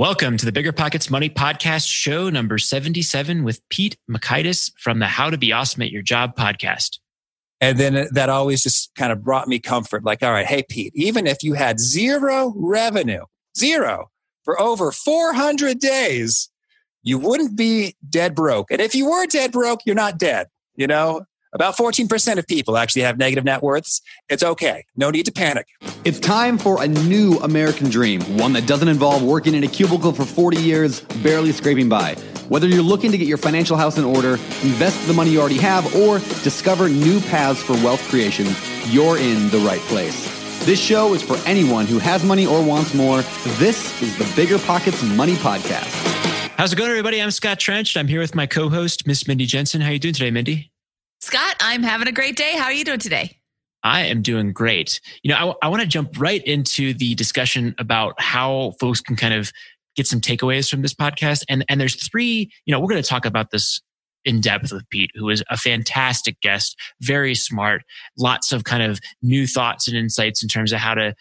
Welcome to the Bigger Pockets Money Podcast, show number 77 with Pete Mockaitis from the How to Be Awesome at Your Job podcast. And then that always just kind of brought me comfort. Like, all right, hey, Pete, even if you had zero revenue, zero for over 400 days, you wouldn't be dead broke. And if you were dead broke, you're not dead. You know, about 14% of people actually have negative net worths. It's okay. No need to panic. It's time for a new American dream, one that doesn't involve working in a cubicle for 40 years, barely scraping by. Whether you're looking to get your financial house in order, invest the money you already have, or discover new paths for wealth creation, you're in the right place. This show is for anyone who has money or wants more. This is the Bigger Pockets Money Podcast. How's it going, everybody? I'm Scott Trench. I'm here with my co-host, Miss Mindy Jensen. How are you doing today, Mindy? Scott, I'm having a great day. How are you doing today? I am doing great. You know, I, I want to jump right into the discussion about how folks can kind of get some takeaways from this podcast. And and there's three. You know, we're going to talk about this in depth with Pete, who is a fantastic guest, very smart, lots of kind of new thoughts and insights in terms of how to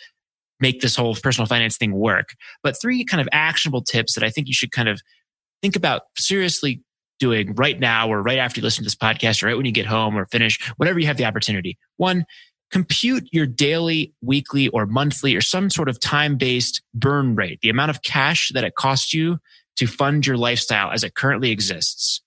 make this whole personal finance thing work. But three kind of actionable tips that I think you should kind of think about seriously doing right now or right after you listen to this podcast or right when you get home or finish, whenever you have the opportunity. One, compute your daily, weekly, or monthly or some sort of time based burn rate, the amount of cash that it costs you to fund your lifestyle as it currently exists.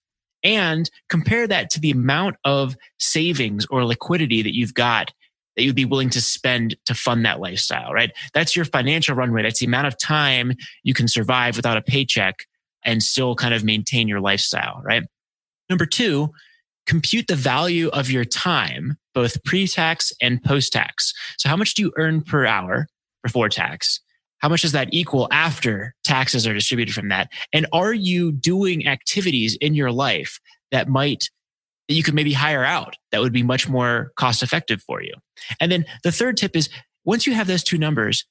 And compare that to the amount of savings or liquidity that you've got that you'd be willing to spend to fund that lifestyle, right? That's your financial runway. That's the amount of time you can survive without a paycheck and still kind of maintain your lifestyle, right? Number two, compute the value of your time, both pre tax and post tax. So, how much do you earn per hour before tax? How much does that equal after taxes are distributed from that? And are you doing activities in your life that might that you could maybe hire out that would be much more cost effective for you? And then the third tip is once you have those two numbers,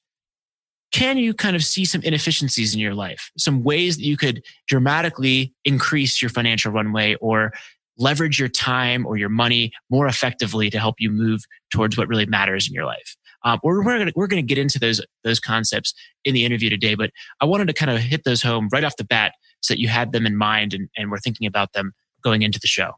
can you kind of see some inefficiencies in your life? Some ways that you could dramatically increase your financial runway or leverage your time or your money more effectively to help you move towards what really matters in your life. Um, we're we're going we're to get into those those concepts in the interview today, but I wanted to kind of hit those home right off the bat so that you had them in mind and, and we're thinking about them going into the show.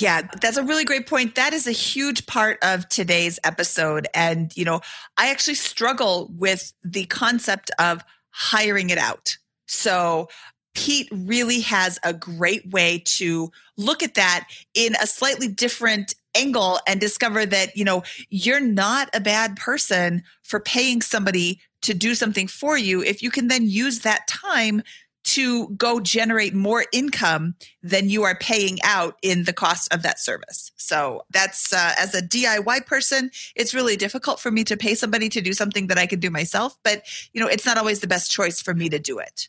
Yeah, that's a really great point. That is a huge part of today's episode. And, you know, I actually struggle with the concept of hiring it out. So Pete really has a great way to look at that in a slightly different angle and discover that, you know, you're not a bad person for paying somebody to do something for you if you can then use that time to go generate more income than you are paying out in the cost of that service. So that's uh, as a DIY person, it's really difficult for me to pay somebody to do something that I can do myself. But you know, it's not always the best choice for me to do it.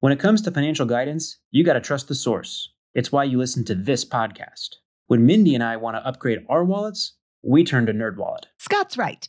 When it comes to financial guidance, you got to trust the source. It's why you listen to this podcast. When Mindy and I want to upgrade our wallets, we turn to NerdWallet. Scott's right.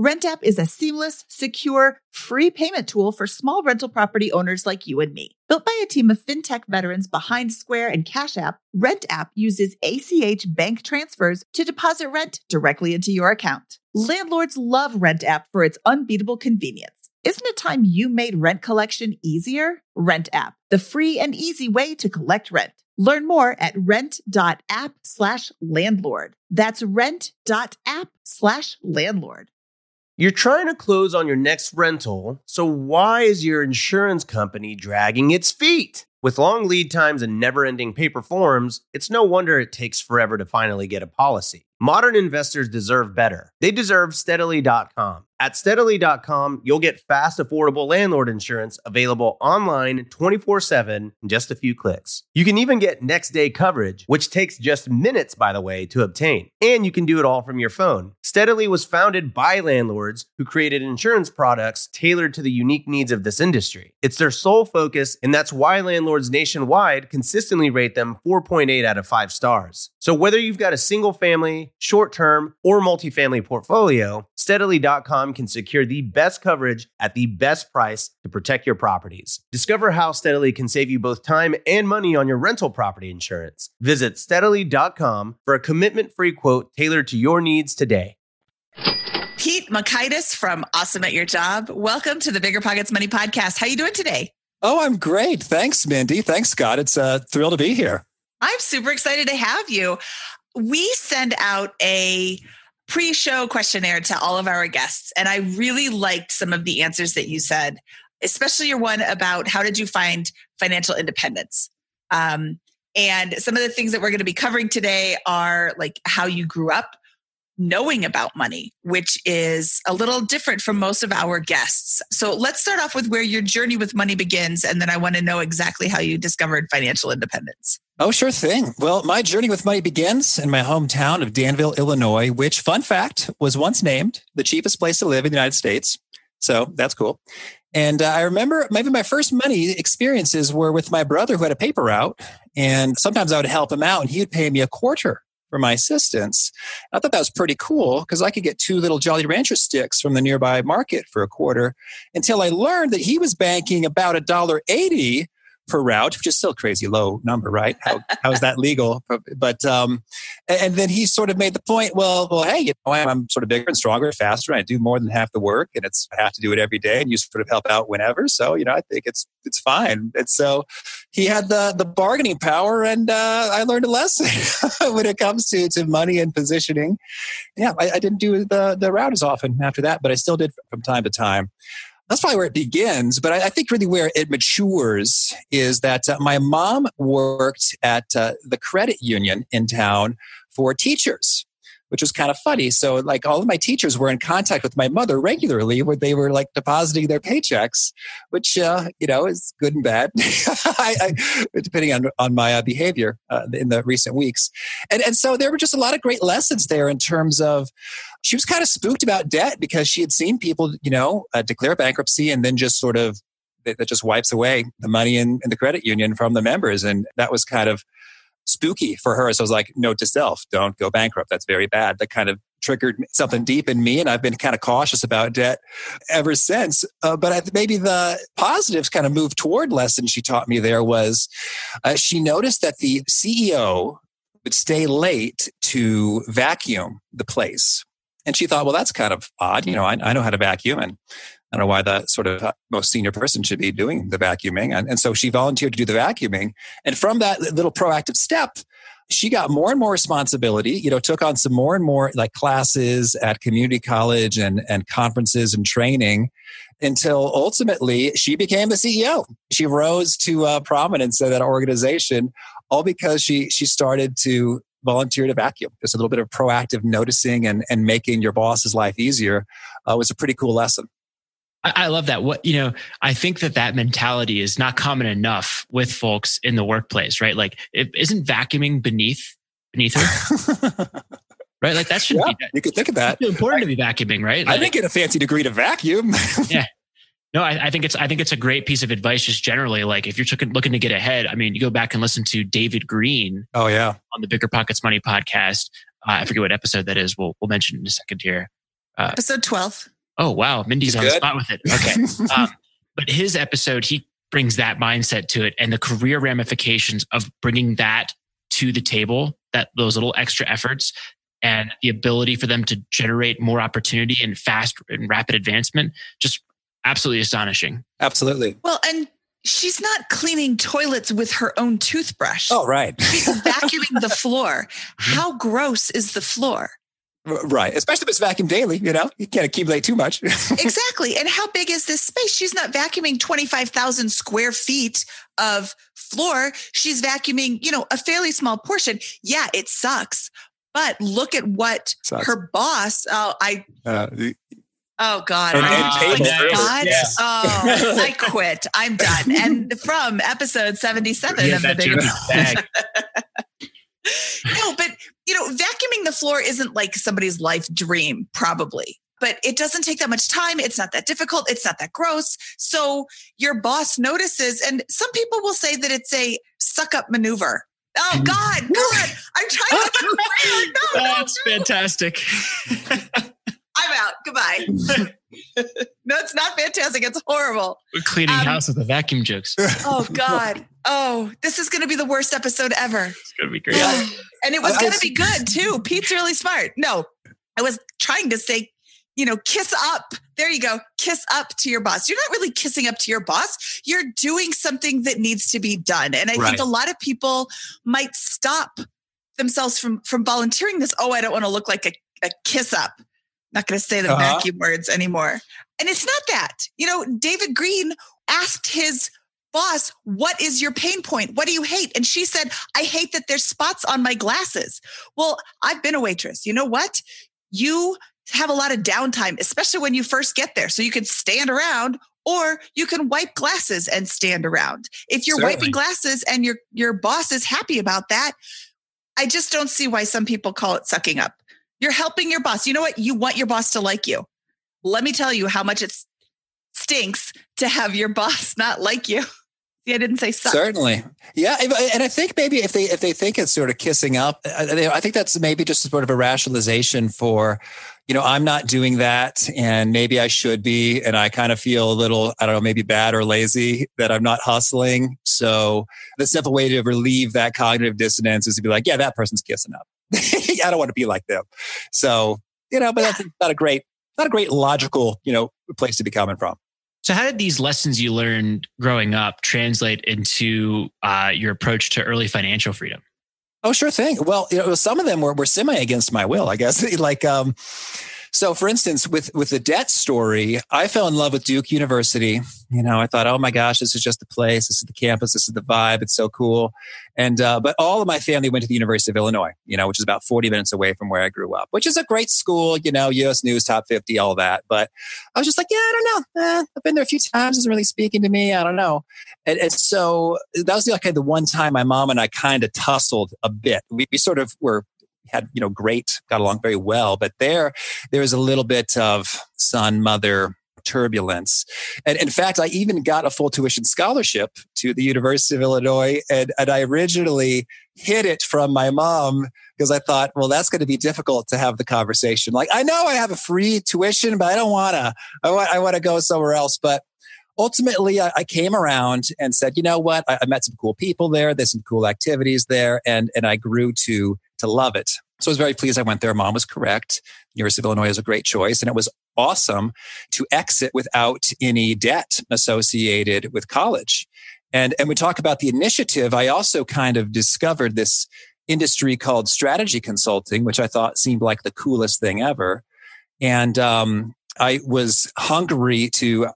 Rent app is a seamless, secure, free payment tool for small rental property owners like you and me. Built by a team of fintech veterans behind Square and Cash App, Rent app uses ACH bank transfers to deposit rent directly into your account. Landlords love Rent app for its unbeatable convenience. Isn't it time you made rent collection easier? Rent app, the free and easy way to collect rent. Learn more at rent.app slash landlord. That's rent.app slash landlord. You're trying to close on your next rental, so why is your insurance company dragging its feet? With long lead times and never ending paper forms, it's no wonder it takes forever to finally get a policy. Modern investors deserve better. They deserve steadily.com. At steadily.com, you'll get fast, affordable landlord insurance available online 24 7 in just a few clicks. You can even get next day coverage, which takes just minutes, by the way, to obtain. And you can do it all from your phone. Steadily was founded by landlords who created insurance products tailored to the unique needs of this industry. It's their sole focus, and that's why landlords nationwide consistently rate them 4.8 out of 5 stars. So whether you've got a single family, short term, or multifamily portfolio, steadily.com can secure the best coverage at the best price to protect your properties. Discover how Steadily can save you both time and money on your rental property insurance. Visit steadily.com for a commitment free quote tailored to your needs today. Pete Mockaitis from Awesome at Your Job. Welcome to the Bigger Pockets Money Podcast. How are you doing today? Oh, I'm great. Thanks, Mindy. Thanks, Scott. It's a thrill to be here. I'm super excited to have you. We send out a pre show questionnaire to all of our guests, and I really liked some of the answers that you said, especially your one about how did you find financial independence? Um, and some of the things that we're going to be covering today are like how you grew up knowing about money, which is a little different from most of our guests. So let's start off with where your journey with money begins. And then I want to know exactly how you discovered financial independence. Oh, sure thing. Well, my journey with money begins in my hometown of Danville, Illinois, which, fun fact, was once named the cheapest place to live in the United States. So that's cool. And uh, I remember maybe my first money experiences were with my brother who had a paper route. And sometimes I would help him out and he would pay me a quarter for my assistance. I thought that was pretty cool because I could get two little Jolly Rancher sticks from the nearby market for a quarter until I learned that he was banking about a dollar eighty per route, which is still a crazy low number, right? How, how is that legal? But um, and then he sort of made the point. Well, well, hey, you know, I'm sort of bigger and stronger, faster. And I do more than half the work, and it's I have to do it every day, and you sort of help out whenever. So you know, I think it's it's fine. And so he had the the bargaining power, and uh, I learned a lesson when it comes to to money and positioning. Yeah, I, I didn't do the the route as often after that, but I still did from time to time that's probably where it begins. But I, I, think really where it matures is that uh, my mom worked at uh, the credit union in town for teachers which was kind of funny. So, like, all of my teachers were in contact with my mother regularly, where they were like depositing their paychecks, which uh, you know is good and bad, I, I, depending on on my uh, behavior uh, in the recent weeks. And and so there were just a lot of great lessons there in terms of. She was kind of spooked about debt because she had seen people, you know, uh, declare bankruptcy and then just sort of that just wipes away the money in, in the credit union from the members, and that was kind of spooky for her. So I was like, note to self, don't go bankrupt. That's very bad. That kind of triggered something deep in me. And I've been kind of cautious about debt ever since. Uh, but I, maybe the positives kind of moved toward lesson she taught me there was uh, she noticed that the CEO would stay late to vacuum the place. And she thought, well, that's kind of odd. You know, I, I know how to vacuum and I don't know why the sort of most senior person should be doing the vacuuming. And, and so she volunteered to do the vacuuming. And from that little proactive step, she got more and more responsibility, you know, took on some more and more like classes at community college and, and conferences and training until ultimately she became the CEO. She rose to uh, prominence in that organization, all because she, she started to volunteer to vacuum. Just a little bit of proactive noticing and, and making your boss's life easier uh, was a pretty cool lesson. I love that. What, you know, I think that that mentality is not common enough with folks in the workplace, right? Like, is isn't vacuuming beneath, beneath her? right? Like that should yeah, be. You could think of that. It's important I, to be vacuuming, right? Like, I didn't get a fancy degree to vacuum. yeah. No, I, I, think it's I think it's a great piece of advice. Just generally, like if you're looking, looking to get ahead, I mean, you go back and listen to David Greene. Oh yeah, on the Bigger Pockets Money podcast. Uh, I forget what episode that is. We'll we'll mention in a second here. Uh, episode twelve. Oh wow, Mindy's on the spot with it. Okay, um, but his episode, he brings that mindset to it, and the career ramifications of bringing that to the table. That those little extra efforts and the ability for them to generate more opportunity and fast and rapid advancement, just absolutely astonishing. Absolutely. Well, and she's not cleaning toilets with her own toothbrush. Oh, right. She's vacuuming the floor. How gross is the floor? Right. Especially if it's vacuum daily, you know, you can't accumulate too much. exactly. And how big is this space? She's not vacuuming 25,000 square feet of floor. She's vacuuming, you know, a fairly small portion. Yeah, it sucks. But look at what sucks. her boss, uh, I, uh, Oh God! And- I'm and just like, tables, God, yes. oh, I quit. I'm done. And from episode 77 Yeah, of the Big joke is bag. no, but you know, vacuuming the floor isn't like somebody's life dream, probably. But it doesn't take that much time. It's not that difficult. It's not that gross. So your boss notices, and some people will say that it's a suck up maneuver. Oh God, God! I'm trying to. No, no, That's fantastic. I'm out. Goodbye. no, it's not fantastic. It's horrible. We're cleaning Um, house with the vacuum jokes. Oh God. Oh, this is going to be the worst episode ever. It's gonna be great. and it was I- I going to be good too. Pete's really smart. No, I was trying to say, you know, kiss up. There you go. Kiss up to your boss. You're not really kissing up to your boss. You're doing something that needs to be done. And I Right. think a lot of people might stop themselves from from volunteering this. Oh, I don't want to look like a, a kiss up. Not going to say the Uh-huh. vacuum words anymore. And it's not that. You know, David Greene asked his boss, what is your pain point? What do you hate? And she said, I hate that there's spots on my glasses. Well, I've been a waitress. You know what? You have a lot of downtime, especially when you first get there. So you can stand around or you can wipe glasses and stand around. If you're Certainly. wiping glasses and your your boss is happy about that, I just don't see why some people call it sucking up. You're helping your boss. You know what? You want your boss to like you. Let me tell you how much it stinks to have your boss not like you. I didn't say suck. Certainly, yeah, and I think maybe if they if they think it's sort of kissing up, I I think that's maybe just sort of a rationalization for, you know, I'm not doing that, and maybe I should be, and I kind of feel a little, I don't know, maybe bad or lazy that I'm not hustling. So the simple way to relieve that cognitive dissonance is to be like, yeah, that person's kissing up. I don't want to be like them. So you know, but that's not a great, not a great logical, you know, place to be coming from. So, how did these lessons you learned growing up translate into uh, your approach to early financial freedom? Oh, sure thing. Well, you know, some of them were, were semi against my will, I guess. like, um, so for instance, with, with the debt story, I fell in love with Duke University. You know, I thought, oh my gosh, this is just the place. This is the campus. This is the vibe. It's so cool. And, uh, but all of my family went to the University of Illinois, you know, which is about 40 minutes away from where I grew up, which is a great school, you know, US News Top 50, all that. But I was just like, yeah, I don't know. Eh, I've been there a few times. It's really speaking to me. I don't know. And, and so that was like the one time my mom and I kind of tussled a bit. We, we sort of were had you know great got along very well, but there there was a little bit of son mother turbulence. And in fact, I even got a full tuition scholarship to the University of Illinois, and, and I originally hid it from my mom because I thought, well, that's going to be difficult to have the conversation. Like, I know I have a free tuition, but I don't want to. I want I want to go somewhere else, but ultimately I, I came around and said, you know what? I, I met some cool people there. There's some cool activities there. And, and I grew to, to love it. So I was very pleased I went there. Mom was correct. University of Illinois is a great choice. And it was awesome to exit without any debt associated with college. And, and we talk about the initiative. I also kind of discovered this industry called strategy consulting, which I thought seemed like the coolest thing ever. And, um, I was hungry to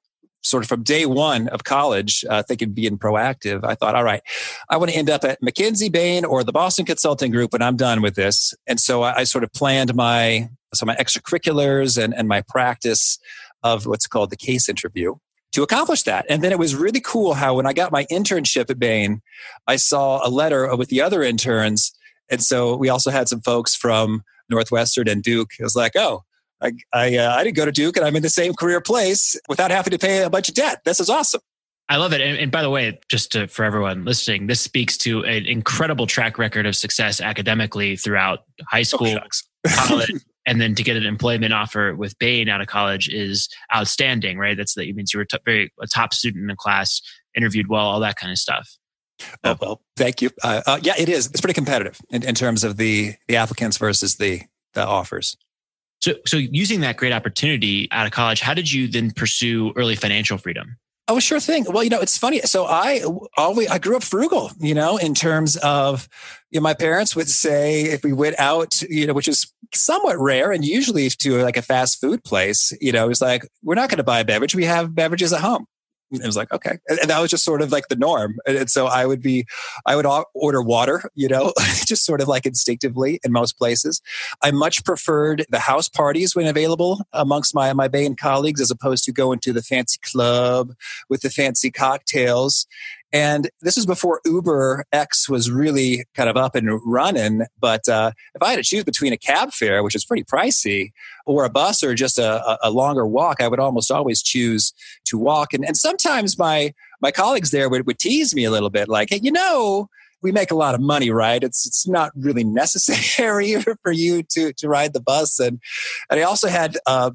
sort of from day one of college, uh, thinking being proactive, I thought, all right, I want to end up at McKinsey, Bain, or the Boston Consulting Group when I'm done with this. And so I, I sort of planned my so my extracurriculars and, and my practice of what's called the case interview to accomplish that. And then it was really cool how when I got my internship at Bain, I saw a letter with the other interns. And so we also had some folks from Northwestern and Duke. It was like, oh, I I, uh, I didn't go to Duke, and I'm in the same career place without having to pay a bunch of debt. This is awesome. I love it. And, and by the way, just to, for everyone listening, this speaks to an incredible track record of success academically throughout high school, shucks. college, and then to get an employment offer with Bain out of college is outstanding, right? That's that means you were t- very a top student in the class, interviewed well, all that kind of stuff. Oh, well, thank you. Uh, uh, yeah, it is. It's pretty competitive in, in terms of the the applicants versus the the offers. So, so using that great opportunity out of college, how did you then pursue early financial freedom? Oh, sure thing. Well, you know, it's funny. So I always I grew up frugal, you know, in terms of you know, my parents would say if we went out, you know, which is somewhat rare and usually to like a fast food place, you know, it was like we're not going to buy a beverage. We have beverages at home. It was like okay. And, and, that was just sort of like the norm. And, and, so i would be i would order water you know just sort of like instinctively in most places. I much preferred the house parties when available amongst my my bain colleagues as opposed to going to the fancy club with the fancy cocktails and this was before Uber X was really kind of up and running. But uh, if I had to choose between a cab fare, which is pretty pricey, or a bus or just a, a longer walk, I would almost always choose to walk. And, and sometimes my my colleagues there would, would tease me a little bit, like, hey, you know, we make a lot of money, right? It's it's not really necessary for you to to ride the bus. And and I also had uh,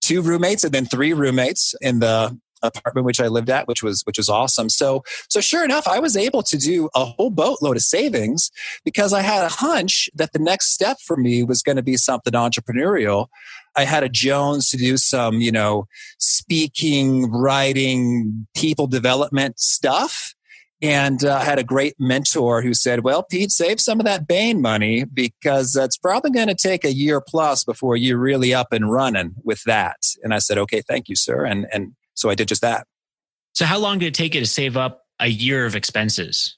two roommates and then three roommates in the apartment which I lived at, which was which was awesome. So so sure enough, I was able to do a whole boatload of savings because I had a hunch that the next step for me was going to be something entrepreneurial. I had a Jones to do some, you know, speaking, writing, people development stuff. And uh, I had a great mentor who said, Well, Pete, save some of that Bain money because it's probably going to take a year plus before you're really up and running with that. And I said, Okay, thank you, sir. And, and so I did just that. So how long did it take you to save up a year of expenses?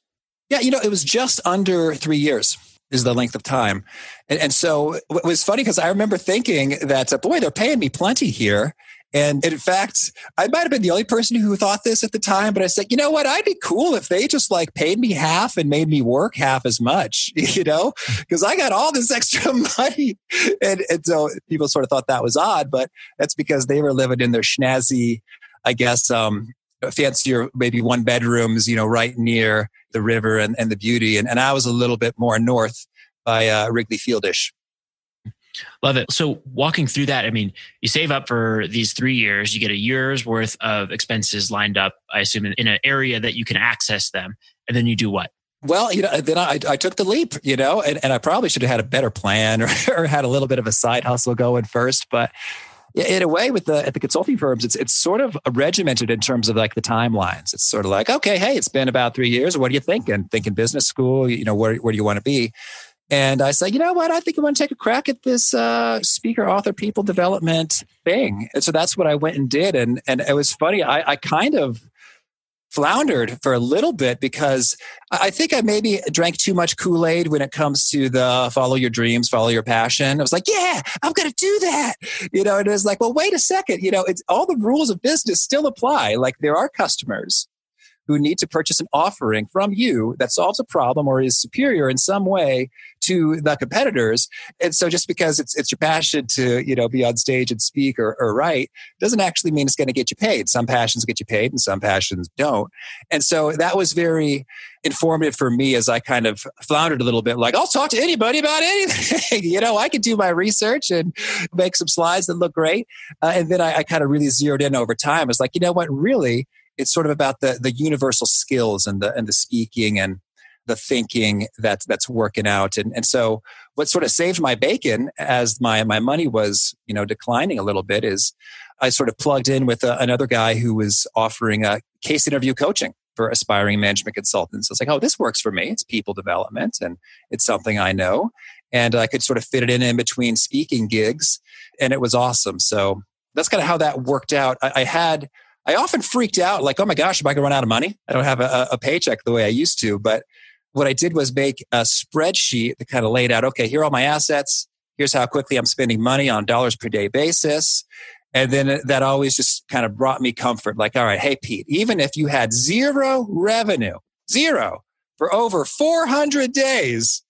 Yeah, you know, it was just under three years is the length of time. And, and so it was funny because I remember thinking that, uh, boy, they're paying me plenty here. And in fact, I might have been the only person who thought this at the time, but I said, you know what? I'd be cool if they just like paid me half and made me work half as much, you know, because I got all this extra money. And, and so people sort of thought that was odd, but that's because they were living in their schnazzy I guess, um, fancier, maybe one bedrooms, you know, right near the river and, and the beauty. And, and I was a little bit more north by uh, Wrigley Fieldish. Love it. So walking through that, I mean, you save up for these three years, you get a year's worth of expenses lined up, I assume, in, in an area that you can access them. And then you do what? Well, you know, then I, I took the leap, you know, and, and I probably should have had a better plan or, or had a little bit of a side hustle going first. But in a way with the at the consulting firms it's it's sort of regimented in terms of like the timelines. It's sort of like okay hey it's been about three years. What are you thinking thinking business school you know where, where do you want to be? And i said you know what? I think i want to take a crack at this uh, speaker author people development thing. And so that's what i went and did. And and it was funny i, I kind of floundered for a little bit because I think I maybe drank too much Kool Aid when it comes to the follow your dreams, follow your passion. I was like, yeah, I'm going to do that. You know, and it was like, well, wait a second. You know, it's all the rules of business still apply. Like there are customers who need to purchase an offering from you that solves a problem or is superior in some way to the competitors. And so just because it's, it's your passion to, you know, be on stage and speak or, or write doesn't actually mean it's going to get you paid. Some passions get you paid and some passions don't. And so that was very informative for me as I kind of floundered a little bit like, I'll talk to anybody about anything. you know, I can do my research and make some slides that look great. Uh, and then I, I kind of really zeroed in over time. It's like, you know what, really, it's sort of about the the universal skills and the and the speaking and the thinking that that's working out and and so what sort of saved my bacon as my my money was you know declining a little bit is I sort of plugged in with a, another guy who was offering a case interview coaching for aspiring management consultants. It's like, oh, this works for me. It's people development and it's something I know. And I could sort of fit it in in between speaking gigs. And it was awesome. So that's kind of how that worked out. I, I had I often freaked out, like, oh my gosh, am I going to run out of money? I don't have a, a paycheck the way I used to. But what I did was make a spreadsheet that kind of laid out, okay, here are all my assets. Here's how quickly I'm spending money on dollars per day basis. And then that always just kind of brought me comfort. Like, all right, hey, Pete, even if you had zero revenue, zero for over 400 days,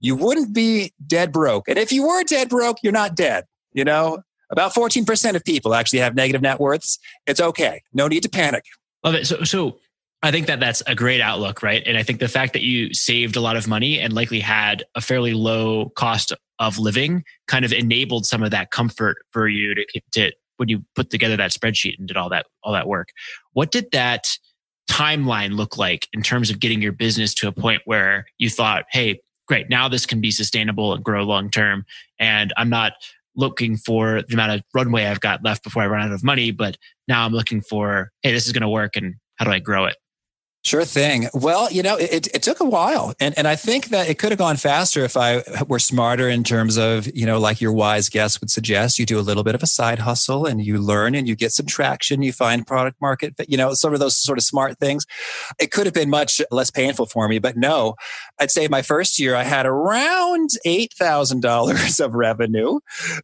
you wouldn't be dead broke. And if you were dead broke, you're not dead. You know, about 14% of people actually have negative net worths. It's okay. No need to panic. Love it. So, so I think that that's a great outlook, right? And I think the fact that you saved a lot of money and likely had a fairly low cost of living kind of enabled some of that comfort for you to, to when you put together that spreadsheet and did all that all that work. What did that timeline look like in terms of getting your business to a point where you thought, "Hey, great, now this can be sustainable and grow long term and I'm not looking for the amount of runway I've got left before I run out of money. But now I'm looking for, hey, this is going to work and how do I grow it? Sure thing. Well, you know, it, it took a while. And, and I think that it could have gone faster if I were smarter in terms of, you know, like your wise guest would suggest, you do a little bit of a side hustle and you learn and you get some traction, you find product market, but, you know, some of those sort of smart things. It could have been much less painful for me, but no, I'd say my first year I had around $8,000 of revenue.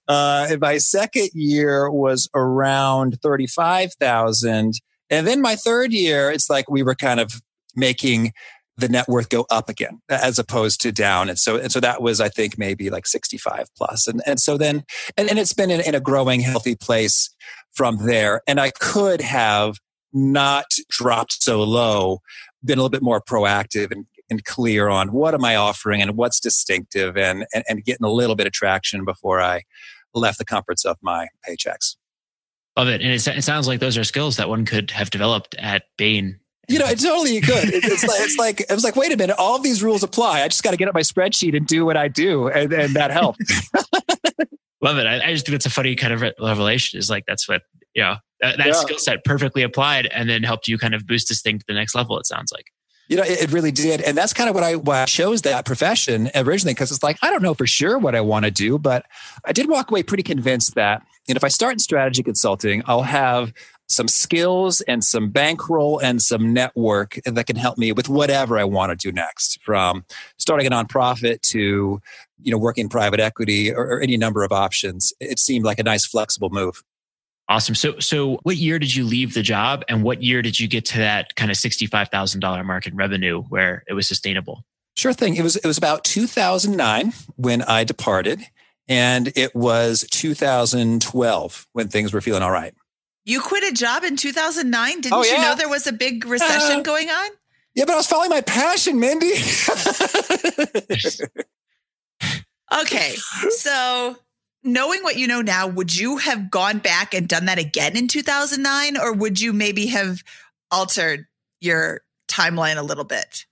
Uh, my second year was around 35,000 and then my third year, it's like we were kind of making the net worth go up again as opposed to down. And so, and so that was, I think, maybe like 65 plus. And, and so then, and, and it's been in, in a growing, healthy place from there. And I could have not dropped so low, been a little bit more proactive and, and clear on what am I offering and what's distinctive and, and, and getting a little bit of traction before I left the comforts of my paychecks. Love it. And it, it sounds like those are skills that one could have developed at Bain you know, it totally could. It's like, it's like, it was like, wait a minute, all of these rules apply. I just got to get up my spreadsheet and do what I do. And, and that helped. Love it. I, I, just think it's a funny kind of revelation is like, that's what, you know, that, that yeah. skill set perfectly applied and then helped you kind of boost this thing to the next level. It sounds like. You know, it, it really did. And that's kind of what I, why I chose that profession originally, because it's like, I don't know for sure what I want to do, but I did walk away pretty convinced that, and if I start in strategy consulting, I'll have some skills and some bankroll and some network that can help me with whatever I want to do next from starting a nonprofit to you know working private equity or, or any number of options it seemed like a nice flexible move Awesome. So, so what year did you leave the job, and what year did you get to that kind of sixty-five thousand dollar mark in revenue where it was sustainable? Sure thing. It was it was about two thousand nine when I departed, and it was two thousand twelve when things were feeling all right. You quit a job in 2009. Didn't oh, yeah. you know there was a big recession uh, going on? Yeah, but I was following my passion, Mindy. okay. So, knowing what you know now, would you have gone back and done that again in 2009? Or would you maybe have altered your timeline a little bit?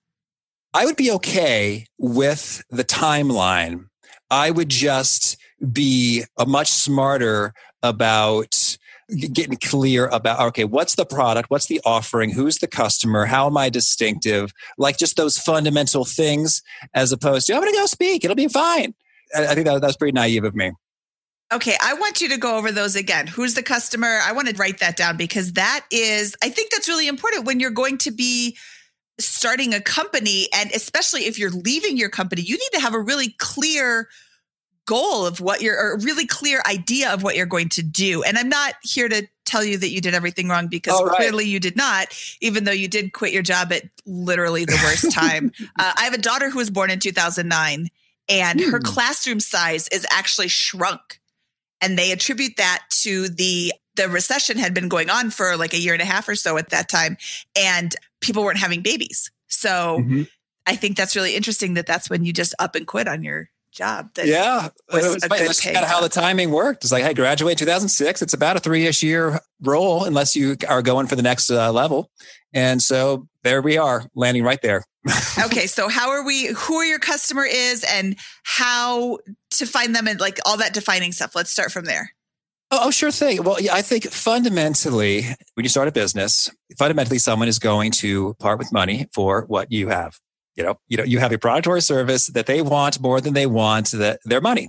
I would be okay with the timeline. I would just be a much smarter about getting clear about okay what's the product? What's the offering? Who's the customer? How am i distinctive? Like just those fundamental things as opposed to i'm going to go speak. It'll be fine. I think that, that was pretty naive of me. Okay, I want you to go over those again. Who's the customer? I want to write that down because that is, I think that's really important when you're going to be starting a company. And especially if you're leaving your company, you need to have a really clear goal of what you're, a really clear idea of what you're going to do. And I'm not here to tell you that you did everything wrong because right. clearly you did not, even though you did quit your job at literally the worst time. uh, I have a daughter who was born in 2009 and her hmm. classroom size is actually shrunk. And they attribute that to the the recession had been going on for like a year and a half or so at that time and people weren't having babies. So mm-hmm. I think that's really interesting that that's when you just up and quit on your job. Yeah, was it that's kind of how the timing worked. It's like, hey, graduate 2006. It's about a three-ish year role unless you are going for the next uh, level. And so there we are, landing right there. okay, so how are we? Who are your customer is, and how to find them, and like all that defining stuff. Let's start from there. Oh, oh, sure thing. Well, yeah, I think fundamentally, when you start a business, fundamentally, someone is going to part with money for what you have you know, you know, you have a product or a service that they want more than they want the, their money.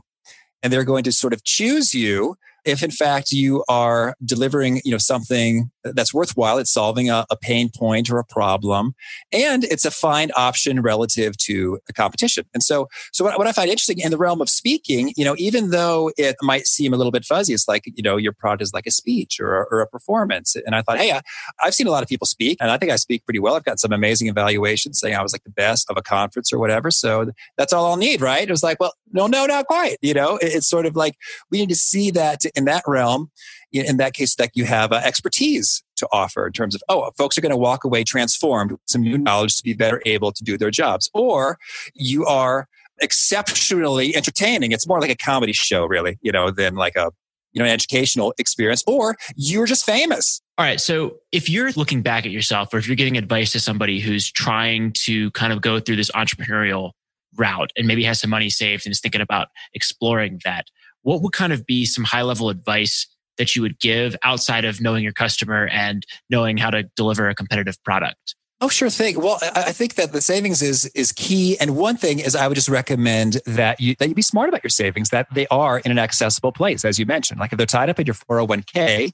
And they're going to sort of choose you if in fact you are delivering you know something that's worthwhile. It's solving a, a, pain point or a problem and it's a fine option relative to the competition. And so so what, what, i find interesting in the realm of speaking you know even though it might seem a little bit fuzzy it's like you know your product is like a speech or a, or a performance. And i thought hey I, i've seen a lot of people speak and i think i speak pretty well. I've got some amazing evaluations saying i was like the best of a conference or whatever. So that's all i'll need right? It was like well no no not quite. You know it, it's sort of like we need to see that in that realm, in that case, that you have uh, expertise to offer in terms of, oh, folks are going to walk away transformed with some new knowledge to be better able to do their jobs. Or you are exceptionally entertaining. It's more like a comedy show, really, you know, than like a you know, an educational experience, or you're just famous. All right. So if you're looking back at yourself, or if you're giving advice to somebody who's trying to kind of go through this entrepreneurial route and maybe has some money saved and is thinking about exploring that, what would kind of be some high level advice that you would give outside of knowing your customer and knowing how to deliver a competitive product? Oh, sure thing. Well, I think that the savings is is key. And one thing is, I would just recommend that you that you be smart about your savings. That they are in an accessible place, as you mentioned. Like if they're tied up in your four hundred oh one k,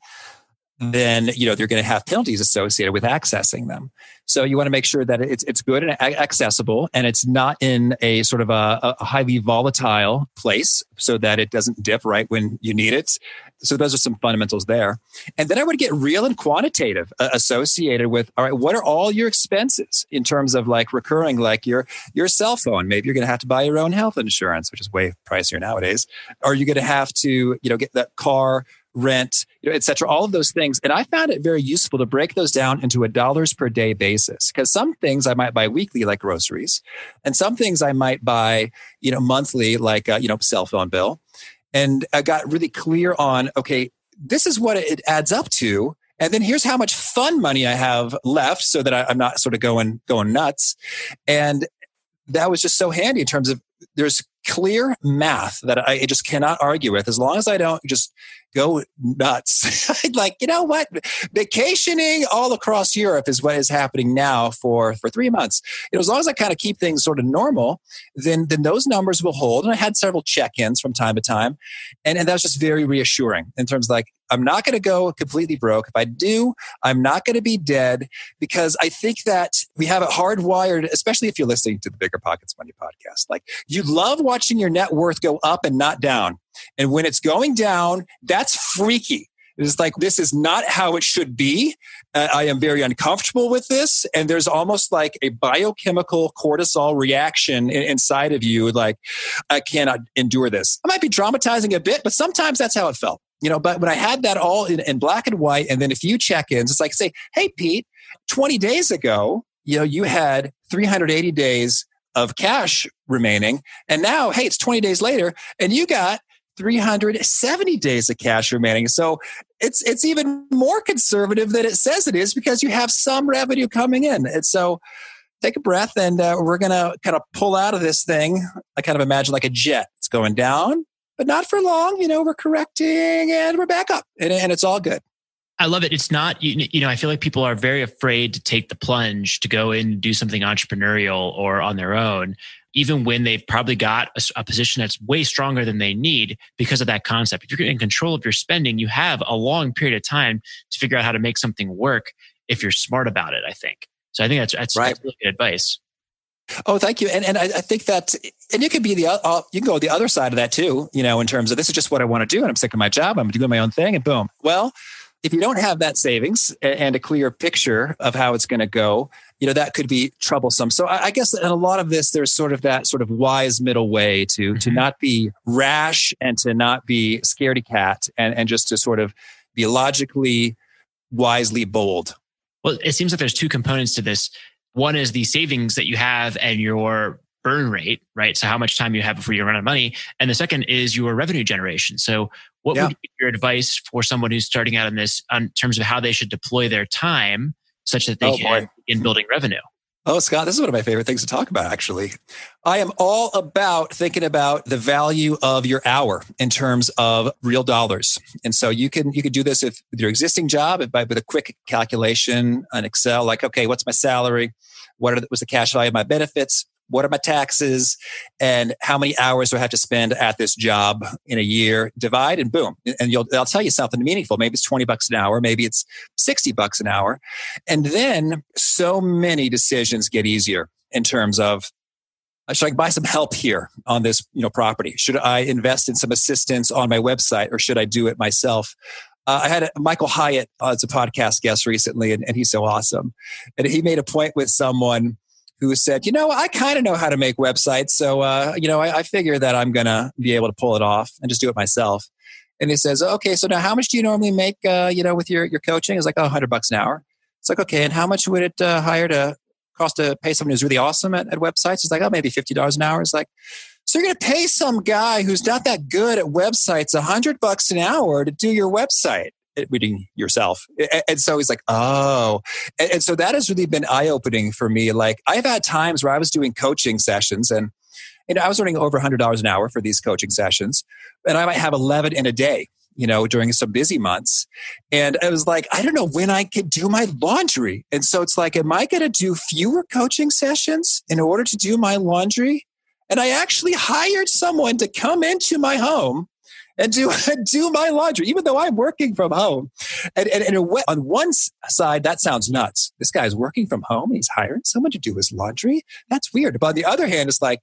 then you know they're going to have penalties associated with accessing them. So you want to make sure that it's it's good and accessible, and it's not in a sort of a, a highly volatile place, so that it doesn't dip right when you need it. So those are some fundamentals there. And then I would get real and quantitative uh, associated with all right, what are all your expenses in terms of like recurring, like your your cell phone? Maybe you're going to have to buy your own health insurance, which is way pricier nowadays. Are you going to have to you know get that car rent, you know, et cetera, all of those things. And I found it very useful to break those down into a dollars per day basis because some things I might buy weekly, like groceries, and some things I might buy, you know, monthly, like, a, you know, cell phone bill. And I got really clear on, okay, this is what it adds up to. And then here's how much fun money I have left so that I, I'm not sort of going, going nuts. And that was just so handy in terms of there's clear math that I just cannot argue with as long as I don't just go nuts. like, you know what? Vacationing all across Europe is what is happening now for, for three months. You know, as long as I kind of keep things sort of normal, then, then those numbers will hold. And I had several check-ins from time to time. And, and that was just very reassuring in terms of like, I'm not going to go completely broke. If I do, I'm not going to be dead because I think that we have it hardwired, especially if you're listening to the Bigger Pockets Money podcast. Like you love watching your net worth go up and not down. And when it's going down, that's freaky. It's like, this is not how it should be. Uh, I am very uncomfortable with this. And there's almost like a biochemical cortisol reaction in, inside of you. Like, I cannot endure this. I might be dramatizing a bit, but sometimes that's how it felt. You know, but when I had that all in, in black and white and then a few check-ins, it's like say, hey, Pete, 20 days ago, you know, you had 380 days of cash remaining. And now, hey, it's 20 days later and you got 370 days of cash remaining. So it's it's even more conservative than it says it is because you have some revenue coming in. And so take a breath and uh, we're going to kind of pull out of this thing. I kind of imagine like a jet. It's going down, but not for long. You know, we're correcting and we're back up and, and it's all good. I love it. It's not, you, know, I feel like people are very afraid to take the plunge to go in and do something entrepreneurial or on their own even when they've probably got a, a, position that's way stronger than they need because of that concept. If you're in control of your spending, you have a long period of time to figure out how to make something work if you're smart about it, I think. So I think that's, that's, right. that's really good advice. Oh, thank you. And and I, I think that, and you could be the uh, you can go the other side of that too. You know, in terms of this is just what I want to do, and I'm sick of my job. I'm doing my own thing, and boom. Well, if you don't have that savings and a clear picture of how it's going to go, you know that could be troublesome. So i, guess in a lot of this there's sort of that sort of wise middle way to mm-hmm. to not be rash and to not be scaredy cat and and just to sort of be logically wisely bold. Well it seems like there's two components to this. One is the savings that you have and your burn rate right so how much time you have before you run out of money and the second is your revenue generation so what yeah. would be your advice for someone who's starting out in this in terms of how they should deploy their time such that they oh, can boy. begin building revenue. Oh, Scott, this is one of my favorite things to talk about, actually. I am all about thinking about the value of your hour in terms of real dollars. And so you can you can do this if, with your existing job by with a quick calculation on Excel, like, okay, what's my salary? What are the, was the cash value of my benefits? What are my taxes and how many hours do I have to spend at this job in a year? Divide and boom. And you'll, I'll tell you something meaningful. Maybe it's 20 bucks an hour. Maybe it's 60 bucks an hour. And then so many decisions get easier in terms of uh, should I buy some help here on this you know property? Should I invest in some assistance on my website or should I do it myself? Uh, I had Michael Hyatt uh, as a podcast guest recently, and, and he's so awesome. And he made a point with someone who said, you know, I kind of know how to make websites. So, uh, you know, I, I figure that I'm going to be able to pull it off and just do it myself. And he says, okay, so now how much do you normally make, uh, you know, with your, your coaching? It's like, oh, 100 bucks an hour. It's like, okay, and how much would it uh, hire to cost to pay someone who's really awesome at, at websites? It's like, oh, maybe $50 an hour. It's like, so you're going to pay some guy who's not that good at websites 100 bucks an hour to do your website reading yourself. And so he's like, oh. And so that has really been eye opening for me. Like I've had times where I was doing coaching sessions and you know, I was earning over $100 an hour for these coaching sessions, and I might have 11 in a day you know, during some busy months. And I was like, I don't know when I could do my laundry. And so it's like, am I going to do fewer coaching sessions in order to do my laundry? And I actually hired someone to come into my home and do do my laundry, even though I'm working from home. And, and, and on one side, that sounds nuts. This guy's working from home. He's hiring someone to do his laundry. That's weird. But on the other hand, it's like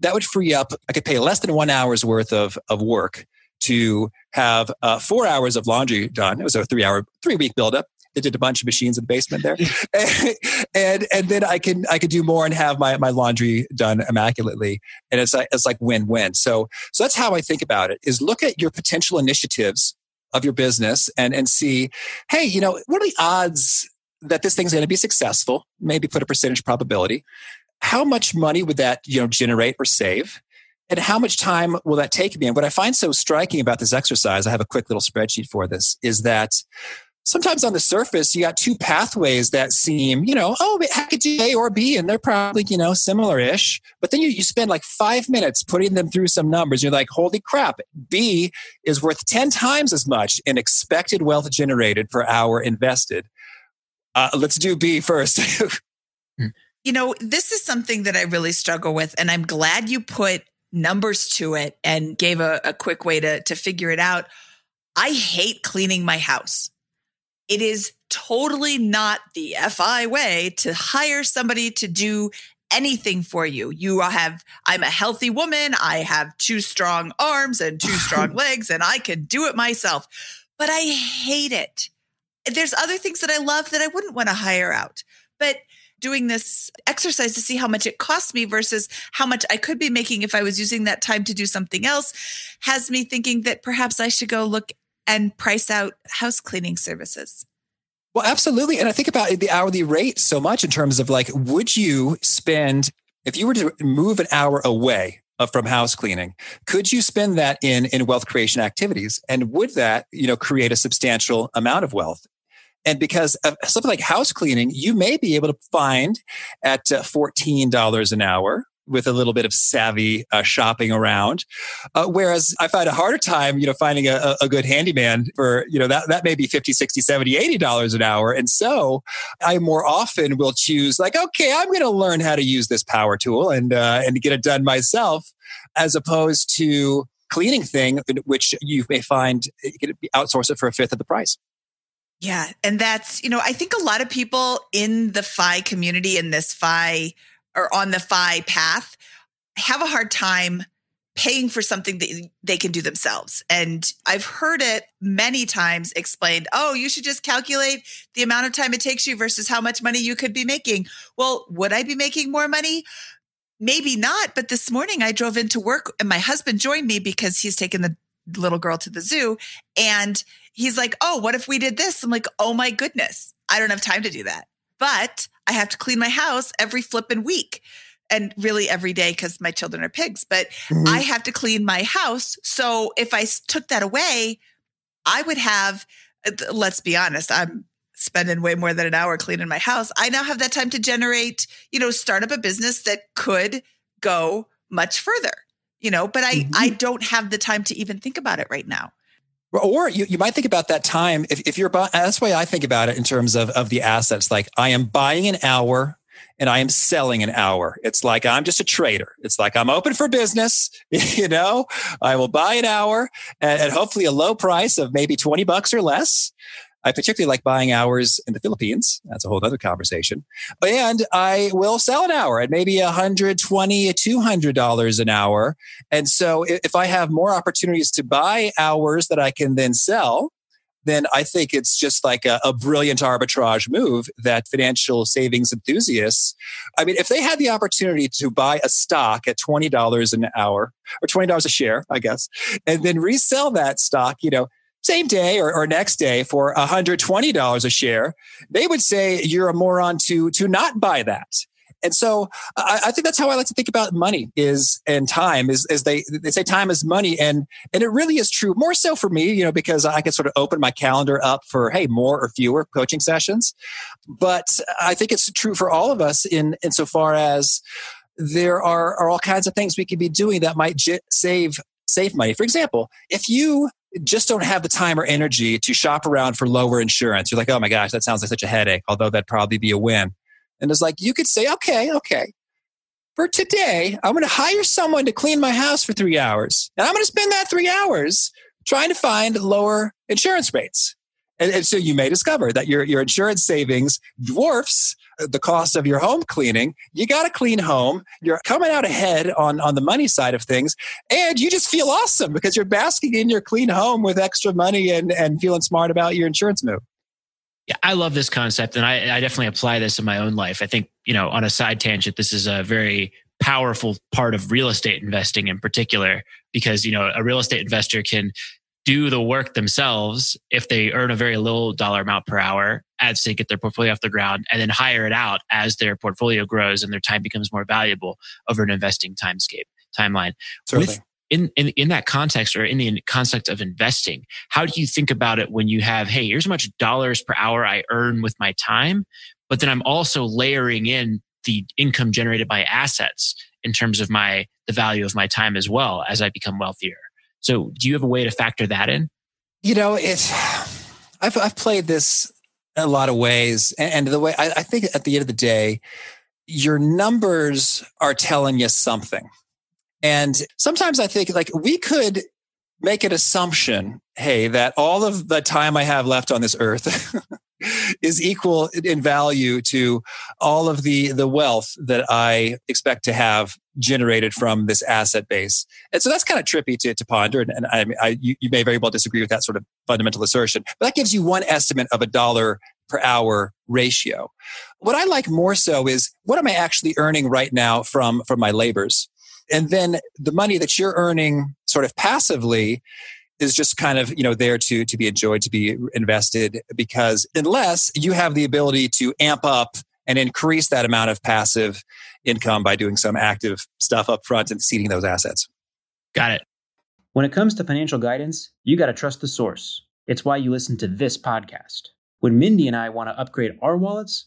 that would free up. I could pay less than one hour's worth of of work to have uh, four hours of laundry done. It was a three hour, three week buildup. They did a bunch of machines in the basement there, and and then I can I could do more and have my my laundry done immaculately, and it's like it's like win win. So so that's how I think about it: is look at your potential initiatives of your business and and see, hey, you know, what are the odds that this thing's going to be successful? Maybe put a percentage probability. How much money would that you know generate or save? and how much time will that take me? And what I find so striking about this exercise, I have a quick little spreadsheet for this, is that sometimes on the surface you got two pathways that seem you know oh i could do a or b and they're probably you know similar-ish. But then you, you spend like five minutes putting them through some numbers. You're like holy crap b is worth 10 times as much in expected wealth generated per hour invested. Uh, let's do b first. You know this is something that i really struggle with and i'm glad you put numbers to it and gave a, a quick way to, to figure it out. I hate cleaning my house it is totally not the FI way to hire somebody to do anything for you. You have, I'm a healthy woman. I have two strong arms and two strong legs, and I can do it myself. But I hate it. There's other things that I love that I wouldn't want to hire out. But doing this exercise to see how much it costs me versus how much I could be making if I was using that time to do something else has me thinking that perhaps I should go look and price out house cleaning services. Well, absolutely. And I think about the hourly rate so much in terms of like, would you spend, if you were to move an hour away from house cleaning, could you spend that in, in wealth creation activities? And would that, you know, create a substantial amount of wealth? And because of something like house cleaning, you may be able to find at uh, $14 an hour with a little bit of savvy uh, shopping around. Uh, whereas I find a harder time, you know, finding a, a, good handyman for, you know, that, that may be 50, 60, 70, 80 dollars an hour. And so I more often will choose like, okay, I'm going to learn how to use this power tool and, uh, and get it done myself as opposed to cleaning thing, which you may find you can outsource it for a fifth of the price. Yeah. And that's, you know, I think a lot of people in the FI community in this FI or on the FI path have a hard time paying for something that they can do themselves. And I've heard it many times explained, oh, you should just calculate the amount of time it takes you versus how much money you could be making. Well, would I be making more money? Maybe not. But this morning I drove into work and my husband joined me because he's taken the little girl to the zoo. And he's like, oh, what if we did this? I'm like, oh my goodness, I don't have time to do that. But I have to clean my house every flipping week and really every day because my children are pigs, but mm-hmm. I have to clean my house. So if I took that away, I would have, uh, let's be honest, I'm spending way more than an hour cleaning my house. I now have that time to generate, you know, start up a business that could go much further, you know, but I, mm-hmm. I don't have the time to even think about it right now. Or you, you might think about that time if, if you're buying, that's the way I think about it in terms of, of the assets. Like I am buying an hour and I am selling an hour. It's like I'm just a trader. It's like I'm open for business. You know, I will buy an hour at, at hopefully a low price of maybe 20 bucks or less. I particularly like buying hours in the Philippines. That's a whole other conversation. And I will sell an hour at maybe $120, $200 an hour. And so if I have more opportunities to buy hours that I can then sell, then I think it's just like a, a, brilliant arbitrage move that financial savings enthusiasts, I mean, if they had the opportunity to buy a stock at $20 an hour or $20 a share, I guess, and then resell that stock, you know, same day or, or next day for $120 a share, they would say you're a moron to, to not buy that. And so I, I, think that's how I like to think about money is and time is, is they, they say time is money. And, and it really is true more so for me, you know, because I can sort of open my calendar up for, Hey, more or fewer coaching sessions. But I think it's true for all of us in, insofar as there are, are all kinds of things we could be doing that might j- save, save money. For example, if you just don't have the time or energy to shop around for lower insurance. You're like, oh my gosh, that sounds like such a headache, although that'd probably be a win. And it's like, you could say, okay, okay. For today, I'm going to hire someone to clean my house for three hours. And I'm going to spend that three hours trying to find lower insurance rates. And, and, so you may discover that your, your insurance savings dwarfs the cost of your home cleaning. You got a clean home. You're coming out ahead on, on the money side of things. And you just feel awesome because you're basking in your clean home with extra money and, and feeling smart about your insurance move. Yeah, I love this concept and I, I definitely apply this in my own life. I think, you know, on a side tangent, this is a very powerful part of real estate investing in particular because you know a real estate investor can do the work themselves if they earn a very low dollar amount per hour as they get their portfolio off the ground and then hire it out as their portfolio grows and their time becomes more valuable over an investing timescape timeline. With, in, in, in that context or in the context of investing, how do you think about it when you have, hey, here's how much dollars per hour I earn with my time, but then I'm also layering in the income generated by assets in terms of my the value of my time as well as I become wealthier. So do you have a way to factor that in? You know, it's I've I've played this a lot of ways, and, the way I, I think at the end of the day, your numbers are telling you something. And sometimes I think like we could make an assumption, hey, that all of the time I have left on this earth is equal in value to all of the the wealth that I expect to have generated from this asset base. And so that's kind of trippy to, to ponder. And, and I, I you, you may very well disagree with that sort of fundamental assertion, but that gives you one estimate of a dollar per hour ratio. What I like more so is what am I actually earning right now from from my labors? And then the money that you're earning sort of passively is just kind of you know there to to be enjoyed to be invested because unless you have the ability to amp up and increase that amount of passive income by doing some active stuff up front and seeding those assets. Got it. When it comes to financial guidance you got to trust the source. It's why you listen to this podcast. When mindy and i want to upgrade our wallets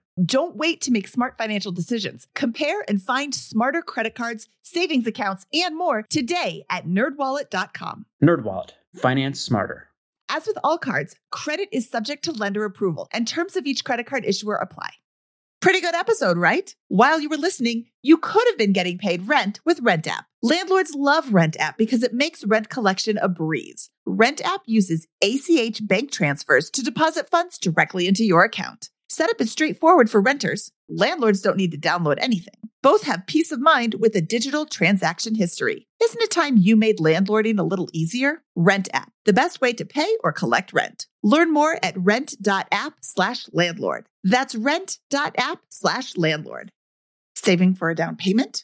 Don't wait to make smart financial decisions. Compare and find smarter credit cards, savings accounts, and more today at nerdwallet.com. NerdWallet, finance smarter. As with all cards, credit is subject to lender approval, and terms of each credit card issuer apply. Pretty good episode, right? While you were listening, you could have been getting paid rent with Rent App. Landlords love Rent App because it makes rent collection a breeze. Rent App uses ACH bank transfers to deposit funds directly into your account. Setup is straightforward for renters. Landlords don't need to download anything. Both have peace of mind with a digital transaction history. Isn't it time you made landlording a little easier? Rent app, the best way to pay or collect rent. Learn more at rent.app slash landlord. That's rent.app slash landlord. Saving for a down payment,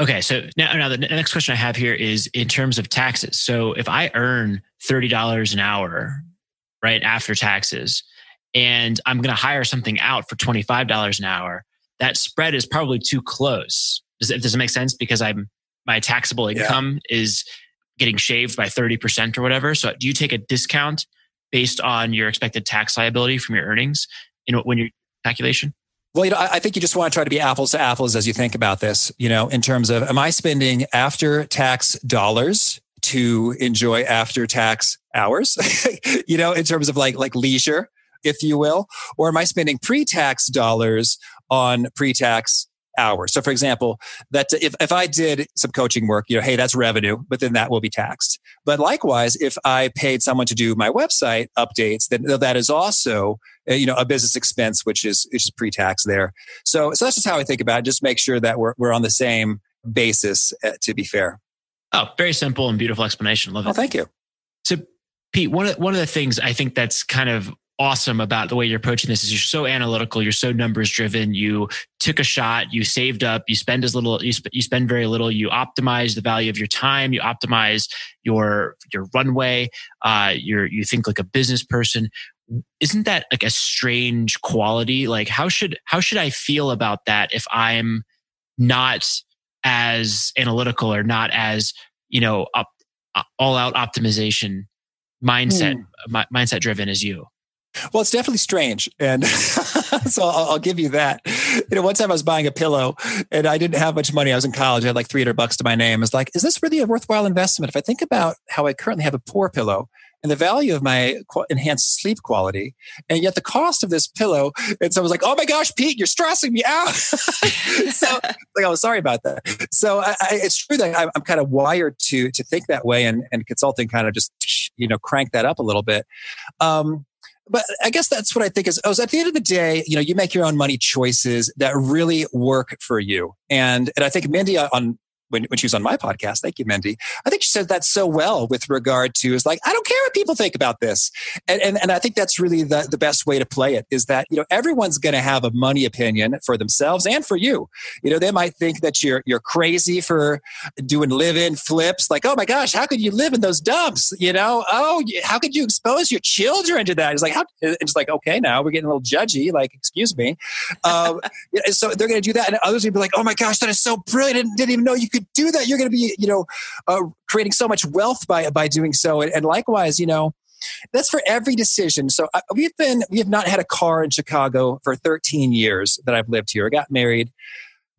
Okay, so now, now the next question I have here is in terms of taxes. So if I earn thirty dollars an hour, right after taxes, and I'm going to hire something out for twenty five dollars an hour, that spread is probably too close. Does it, does it make sense? Because I'm my taxable income yeah. is getting shaved by thirty percent or whatever. So do you take a discount based on your expected tax liability from your earnings in when your calculation? Well, you know, I think you just want to try to be apples to apples as you think about this, you know, in terms of am I spending after tax dollars to enjoy after tax hours, you know, in terms of like, like leisure, if you will, or am I spending pre-tax dollars on pre-tax hours. So for example, that if, if I did some coaching work, you know, hey, that's revenue, but then that will be taxed. But likewise, if I paid someone to do my website updates, then that is also, you know, a business expense, which is, which is pre-tax there. So, so that's just how I think about it. Just make sure that we're, we're on the same basis uh, to be fair. Oh, very simple and beautiful explanation. Love it. Oh, thank you. So Pete, one of, one of the things I think that's kind of awesome about the way you're approaching this is you're so analytical, you're so numbers driven. You took a shot, you saved up, you spend as little, you, sp- you spend very little, you optimize the value of your time, you optimize your your runway. Uh, you're you think like a business person. Isn't that like a strange quality? Like how should how should I feel about that if I'm not as analytical or not as you know up, uh, all out optimization mindset mm. mindset driven as you? Well, it's definitely strange. And so I'll, I'll, give you that. You know, one time I was buying a pillow and I didn't have much money. I was in college. I had like 300 bucks to my name. I was like, is this really a worthwhile investment? If I think about how I currently have a poor pillow and the value of my enhanced sleep quality, and yet the cost of this pillow. And so I was like, oh my gosh, Pete, you're stressing me out. so like, oh, sorry about that. So I, I, it's true that I'm, I'm, kind of wired to, to think that way and, and consulting kind of just, you know, crank that up a little bit. Um, but I guess that's what I think is, oh, at the end of the day, you know, you make your own money choices that really work for you. And, and I think Mindy on when, when she was on my podcast. Thank you, Mindy. I think she said that so well with regard to is like, I don't care what people think about this. And, and, and I think that's really the, the best way to play it is that, you know, everyone's going to have a money opinion for themselves and for you. You know, they might think that you're, you're crazy for doing live in flips. Like, oh my gosh, how could you live in those dumps? You know, oh, how could you expose your children to that? It's like, how, it's like, okay, now we're getting a little judgy. Like, excuse me. Um, so they're going to do that. And others will be like, oh my gosh, that is so brilliant. I didn't, even know you could do that, you're going to be, you know, uh, creating so much wealth by by doing so. And, and likewise, you know, that's for every decision. So uh, we've been, we have not had a car in Chicago for 13 years that I've lived here. I got married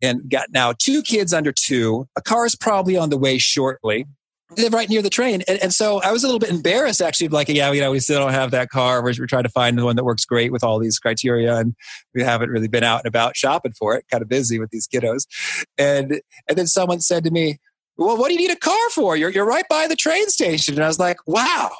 and got now two kids under two. A car is probably on the way shortly right near the train. And, and, so I was a little bit embarrassed actually, like, yeah, you know, we still don't have that car. We're, we're trying to find the one that works great with all these criteria. And we haven't really been out and about shopping for it, kind of busy with these kiddos. And, and then someone said to me, well, what do you need a car for? You're, you're right by the train station. And I was like, wow,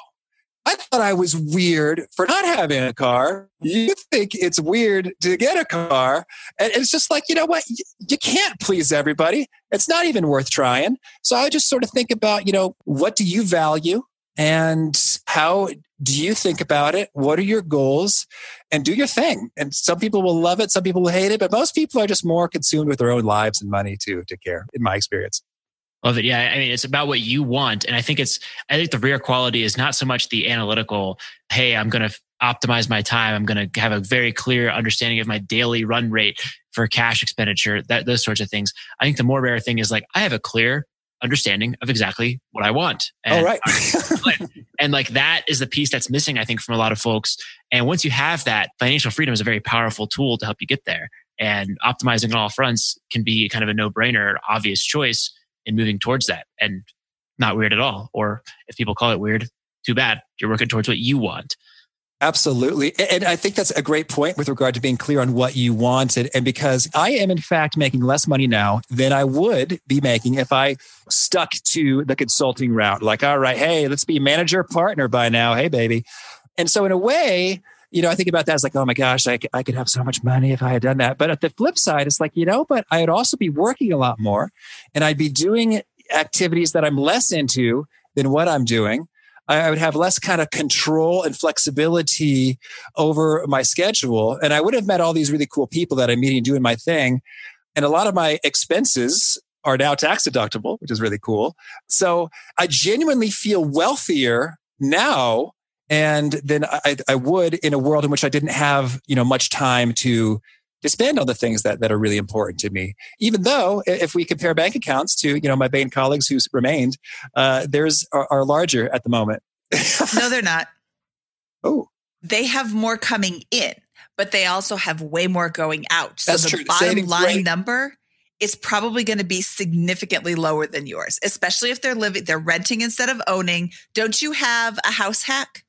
I thought I was weird for not having a car. You think it's weird to get a car. And it's just like, you know what? You can't please everybody. It's not even worth trying. So I just sort of think about, you know, what do you value? And how do you think about it? What are your goals? And do your thing. And some people will love it, some people will hate it, but most people are just more consumed with their own lives and money to, to care, in my experience. Love it. Yeah. I mean, it's about what you want. And I think it's, I think the rare quality is not so much the analytical, hey, I'm going to optimize my time. I'm going to have a very clear understanding of my daily run rate for cash expenditure, that those sorts of things. I think the more rare thing is like, I have a clear understanding of exactly what I want. Oh, and, right. and like that is the piece that's missing, I think, from a lot of folks. And once you have that, financial freedom is a very powerful tool to help you get there. And optimizing on all fronts can be kind of a no brainer, obvious choice in moving towards that. And not weird at all. Or if people call it weird, too bad. You're working towards what you want. Absolutely. And I think that's a great point with regard to being clear on what you wanted. And because I am, in fact, making less money now than I would be making if I stuck to the consulting route. Like, all right, hey, let's be manager partner by now. Hey, baby. And so, in a way, you know, I think about that as like, oh my gosh, I, I could have so much money if I had done that. But at the flip side, it's like, you know, but I'd also be working a lot more and I'd be doing activities that I'm less into than what I'm doing. I would have less kind of control and flexibility over my schedule. And I would have met all these really cool people that I'm meeting doing my thing. And a lot of my expenses are now tax deductible, which is really cool. So I genuinely feel wealthier now and then I, I would in a world in which I didn't have, you know, much time to to spend on the things that, that are really important to me. Even though, if we compare bank accounts to you know my Bain colleagues who's remained, uh, theirs are, are larger at the moment. no, they're not. Oh, they have more coming in, but they also have way more going out. So That's the true. bottom Savings line rate. number is probably going to be significantly lower than yours, especially if they're living, they're renting instead of owning. Don't you have a house hack?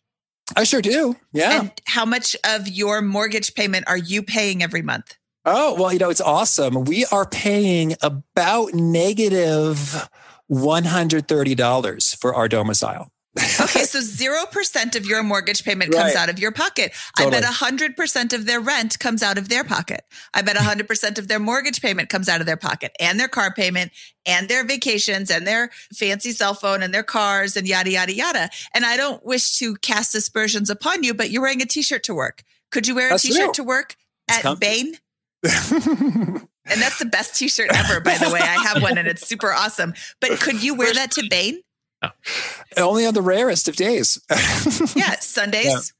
I sure do. Yeah. And how much of your mortgage payment are you paying every month? Oh, well, you know, it's awesome. We are paying about negative $130 for our domicile. Okay, so 0% of your mortgage payment comes Right. out of your pocket. Totally. I bet 100% of their rent comes out of their pocket. I bet 100% of their mortgage payment comes out of their pocket and their car payment and their vacations and their fancy cell phone and their cars and yada, yada, yada. And I don't wish to cast aspersions upon you, but you're wearing a t shirt to work. Could you wear a That's t-shirt true. to work at comfy. Bain? And that's the best t-shirt ever, by the way. I have one and it's super awesome. But could you wear that to Bain? Only on the rarest of days. Yeah, Sundays.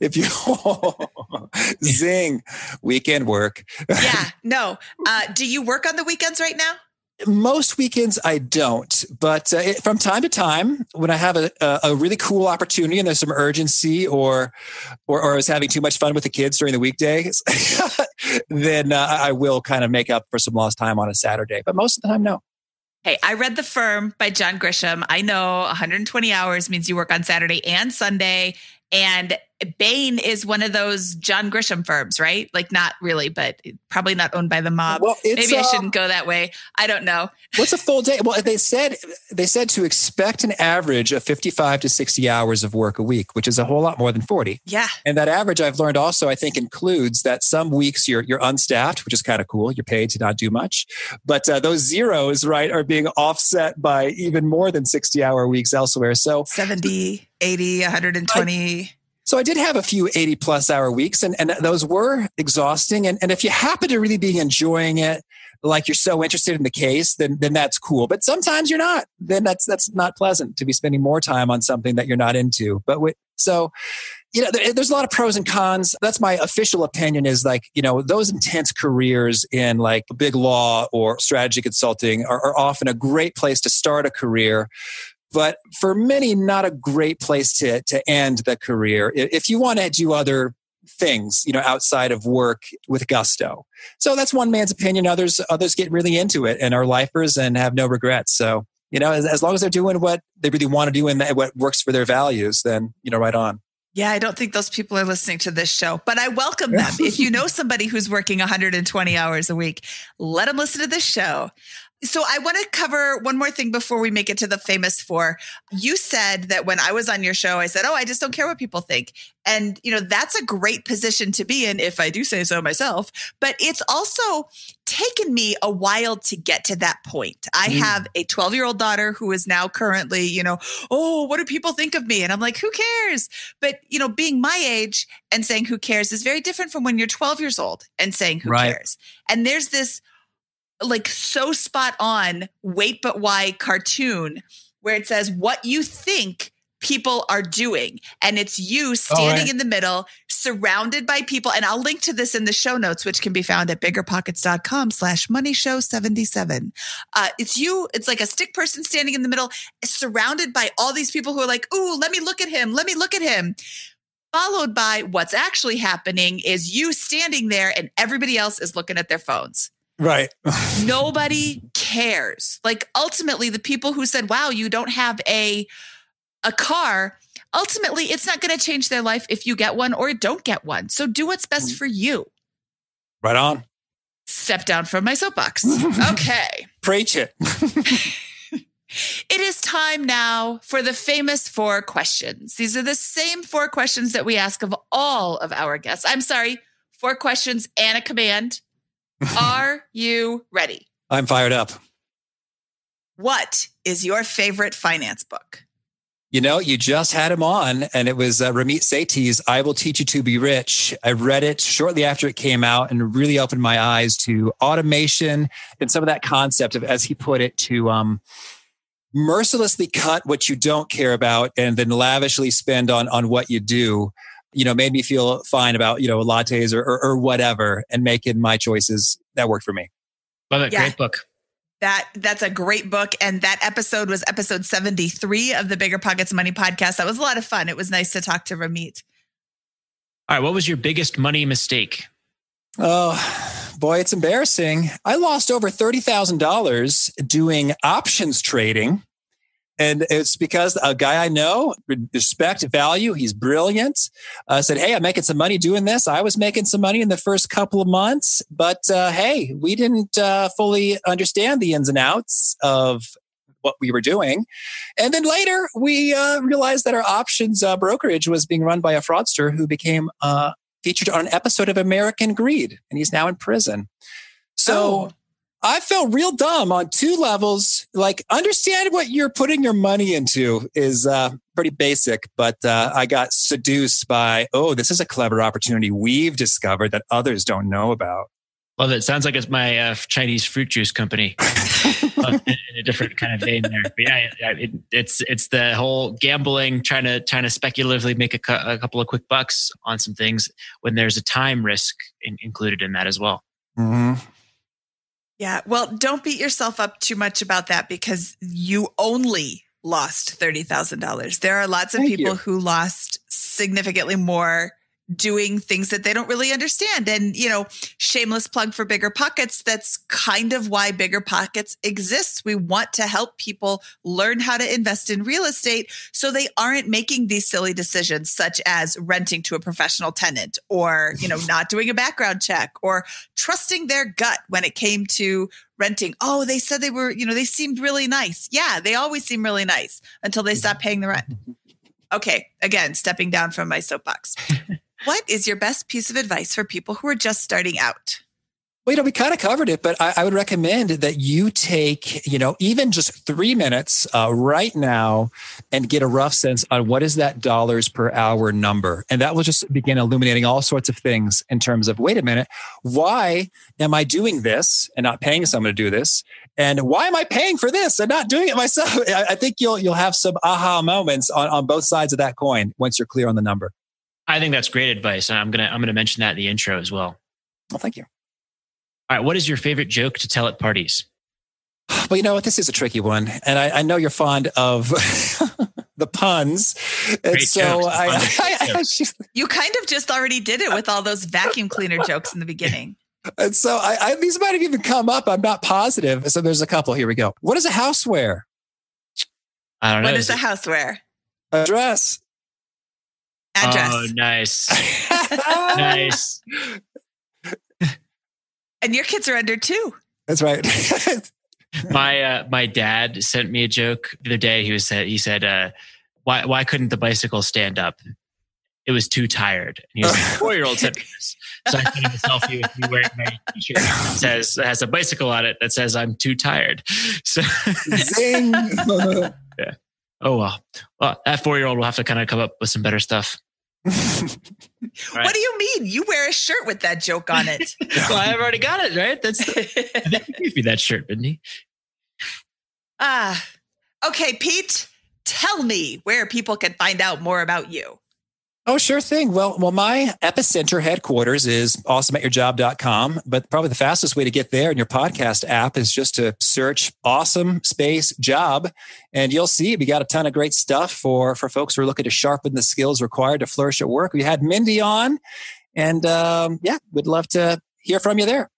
if you zing weekend work. Yeah, no. Uh, do you work on the weekends right now? Most weekends I don't, but uh, it, from time to time, when I have a, a, a really cool opportunity and there's some urgency, or, or or I was having too much fun with the kids during the weekdays, then uh, I will kind of make up for some lost time on a Saturday. But most of the time, no. Hey, I read The Firm by John Grisham. I know 120 hours means you work on Saturday and Sunday. And Bain is one of those John Grisham firms, right? Like, not really, but probably not owned by the mob. Well, it's, Maybe I uh, shouldn't go that way. I don't know. What's a full day? Well, they said they said to expect an average of 55 to 60 hours of work a week, which is a whole lot more than 40. Yeah. And that average I've learned also, I think, includes that some weeks you're you're unstaffed, which is kind of cool. You're paid to not do much, but uh, those zeros, right, are being offset by even more than 60 hour weeks elsewhere. So 70, 80, 120. so I did have a few 80 plus hour weeks and, and those were exhausting. And, and if you happen to really be enjoying it, like you're so interested in the case, then, then that's cool. But sometimes you're not, then that's, that's not pleasant to be spending more time on something that you're not into. But with, so, you know, there, there's a lot of pros and cons. That's my official opinion is like, you know, those intense careers in like big law or strategy consulting are, are often a great place to start a career but for many, not a great place to, to end the career. If you want to do other things, you know, outside of work with gusto. So that's one man's opinion. Others, others get really into it and are lifers and have no regrets. So, you know, as, as long as they're doing what they really want to do and what works for their values, then, you know, right on. Yeah, I don't think those people are listening to this show, but I welcome them. if you know somebody who's working 120 hours a week, let them listen to this show. So I want to cover one more thing before we make it to the famous four. You said that when I was on your show, I said, "Oh, I just don't care what people think." And you know, that's a great position to be in if I do say so myself, but it's also taken me a while to get to that point. I Mm. have a 12-year-old daughter who is now currently, you know, "Oh, what do people think of me?" And I'm like, "Who cares?" But, you know, being my age and saying who cares is very different from when you're 12 years old and saying who Right. cares. And there's this like so spot on wait but why cartoon where it says what you think people are doing. And it's you standing right. in the middle, surrounded by people. And I'll link to this in the show notes, which can be found at biggerpockets.com slash money show 77. Uh, it's you, it's like a stick person standing in the middle, surrounded by all these people who are like, ooh, let me look at him. Let me look at him. Followed by what's actually happening is you standing there and everybody else is looking at their phones. Right. Nobody cares. Like ultimately the people who said, "Wow, you don't have a a car," ultimately it's not going to change their life if you get one or don't get one. So do what's best mm. for you. right on. Step down from my soapbox. Okay. Preach it. It is time now for the famous four questions. These are the same four questions that we ask of all of our guests. I'm sorry, four questions and a command. Are you ready? I'm fired up. What is your favorite finance book? You know, you just had him on, and it was uh, Ramit Sethi's "I Will Teach You to Be Rich." I read it shortly after it came out, and really opened my eyes to automation and some of that concept of, as he put it, to um, mercilessly cut what you don't care about and then lavishly spend on on what you do. You know, made me feel fine about you know lattes or, or, or whatever, and making my choices that worked for me. Love it. Yeah. Great book. That that's a great book, and that episode was episode seventy three of the Bigger Pockets Money podcast. That was a lot of fun. It was nice to talk to Ramit. All right. What was your biggest money mistake? Oh boy, it's embarrassing. I lost over $30,000 doing options trading. And it's because a guy I know, respect, value, he's brilliant, uh, said, Hey, I'm making some money doing this. I was making some money in the first couple of months, but uh, hey, we didn't uh, fully understand the ins and outs of what we were doing. And then later, we uh, realized that our options uh, brokerage was being run by a fraudster who became uh, featured on an episode of American Greed, and he's now in prison. So Oh. I felt real dumb on two levels. Like, understand what you're putting your money into is uh, pretty basic, but uh, I got seduced by, oh, this is a clever opportunity we've discovered that others don't know about. Love it. Sounds like it's my uh, Chinese fruit juice company in, a different kind of vein there. But yeah, it, it's it's the whole gambling, trying to trying to speculatively make a, cou- a couple of quick bucks on some things when there's a time risk in, included in that as well. Mm-hmm. Yeah. Well, don't beat yourself up too much about that because you only lost $30,000. There are lots of Thank people you. who lost significantly more doing things that they don't really understand. And, you know, shameless plug for Bigger Pockets. That's kind of why Bigger Pockets exists. We want to help people learn how to invest in real estate so they aren't making these silly decisions, such as renting to a professional tenant or, you know, not doing a background check or trusting their gut when it came to renting. Oh, they said they were, you know, they seemed really nice. Yeah, they always seem really nice until they stop paying the rent. Okay, again, stepping down from my soapbox. what is your best piece of advice for people who are just starting out? Well, you know, we kind of covered it, but I, I would recommend that you take, you know, even just three minutes uh, right now and get a rough sense on what is that dollars per hour number. And that will just begin illuminating all sorts of things in terms of, wait a minute, why am I doing this and not paying someone to do this? And why am I paying for this and not doing it myself? I, I think you'll, you'll have some aha moments on, on both sides of that coin once you're clear on the number. I think that's great advice, and I'm gonna I'm gonna mention that in the intro as well. Well, thank you. All right, what is your favorite joke to tell at parties? But you know what? This is a tricky one. And I, I know you're fond of the puns. And Great so jokes. I, Fun I, I, You kind of just already did it with all those vacuum cleaner jokes in the beginning. and so I, I, these might have even come up. I'm not positive. So there's a couple. Here we go. What is a houseware? I don't know. What Is is a it- houseware? A dress. Address. Oh, nice, nice. And your kids are under two. That's right. my uh, my dad sent me a joke the other day. He was said he said, uh, "Why why couldn't the bicycle stand up? It was too tired." And he was like, four year old sent me this. So I sent him a selfie with me wearing my t-shirt that says that has a bicycle on it that says I'm too tired. So Zing. Oh well, well that four year old will have to kind of come up with some better stuff. Right. What do you mean? You wear a shirt with that joke on it. well, I've already got it right. That's I think he gave me that shirt, didn't he? ah. Okay, Pete, tell me where people can find out more about you. Oh, sure thing. Well, well, my epicenter headquarters is awesomeatyourjob.com, but probably the fastest way to get there in your podcast app is just to search awesome space job and you'll see we got a ton of great stuff for, for folks who are looking to sharpen the skills required to flourish at work. We had Mindy on and, um, yeah, we'd love to hear from you there.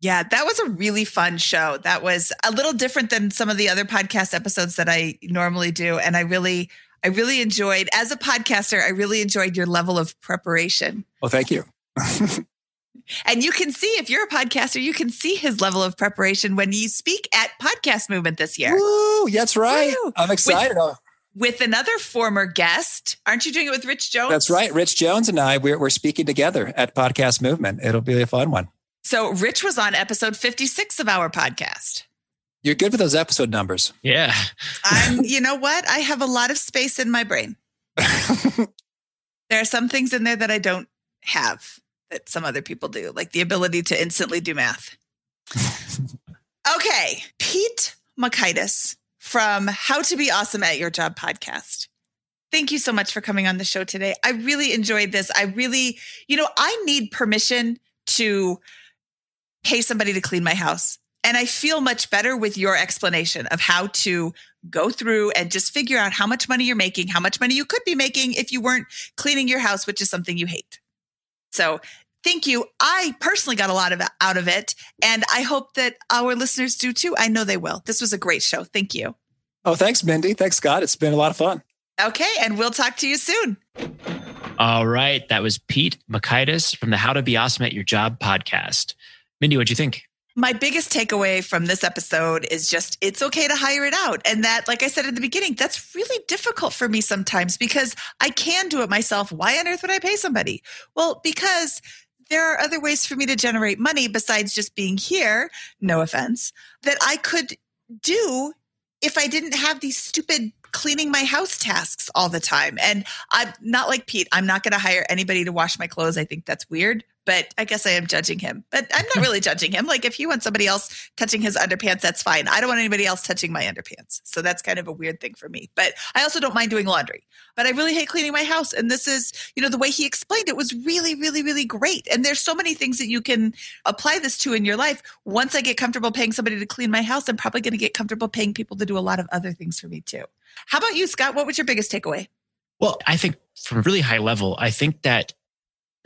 Yeah, that was a really fun show. That was a little different than some of the other podcast episodes that I normally do. And I really, I really enjoyed, as a podcaster, I really enjoyed your level of preparation. Well, thank you. and you can see, if you're a podcaster, you can see his level of preparation when you speak at Podcast Movement this year. Woo, that's right. Woo. I'm excited. With, with, another former guest. Aren't you doing it with Rich Jones? That's right. Rich Jones and I, we're, we're speaking together at Podcast Movement. It'll be a fun one. So, Rich was on episode 56 of our podcast. You're good with those episode numbers. Yeah. I'm, you know what? I have a lot of space in my brain. there are some things in there that I don't have that some other people do, like the ability to instantly do math. okay. Pete Mockaitis from How to Be Awesome at Your Job podcast. Thank you so much for coming on the show today. I really enjoyed this. I really, you know, I need permission to pay somebody to clean my house. And I feel much better with your explanation of how to go through and just figure out how much money you're making, how much money you could be making if you weren't cleaning your house, which is something you hate. So thank you. I personally got a lot of out of it, and I hope that our listeners do too. I know they will. This was a great show. Thank you. Oh, thanks, Mindy. Thanks, Scott. It's been a lot of fun. Okay, and we'll talk to you soon. All right. That was Pete Mockaitis from the How to Be Awesome at Your Job podcast. Mindy, what'd you think? My biggest takeaway from this episode is just it's okay to hire it out. And that, like I said at the beginning, that's really difficult for me sometimes because I can do it myself. Why on earth would I pay somebody? Well, because there are other ways for me to generate money besides just being here, no offense, that I could do if I didn't have these stupid cleaning my house tasks all the time. And I'm not like Pete. I'm not going to hire anybody to wash my clothes. I think that's weird but I guess I am judging him. But I'm not really judging him. Like if he wants somebody else touching his underpants, that's fine. I don't want anybody else touching my underpants. So that's kind of a weird thing for me. But I also don't mind doing laundry. But I really hate cleaning my house. And this is, you know, the way he explained it was really, really, really great. And there's so many things that you can apply this to in your life. Once I get comfortable paying somebody to clean my house, I'm probably going to get comfortable paying people to do a lot of other things for me too. How about you, Scott? What was your biggest takeaway? Well, I think from a really high level, I think that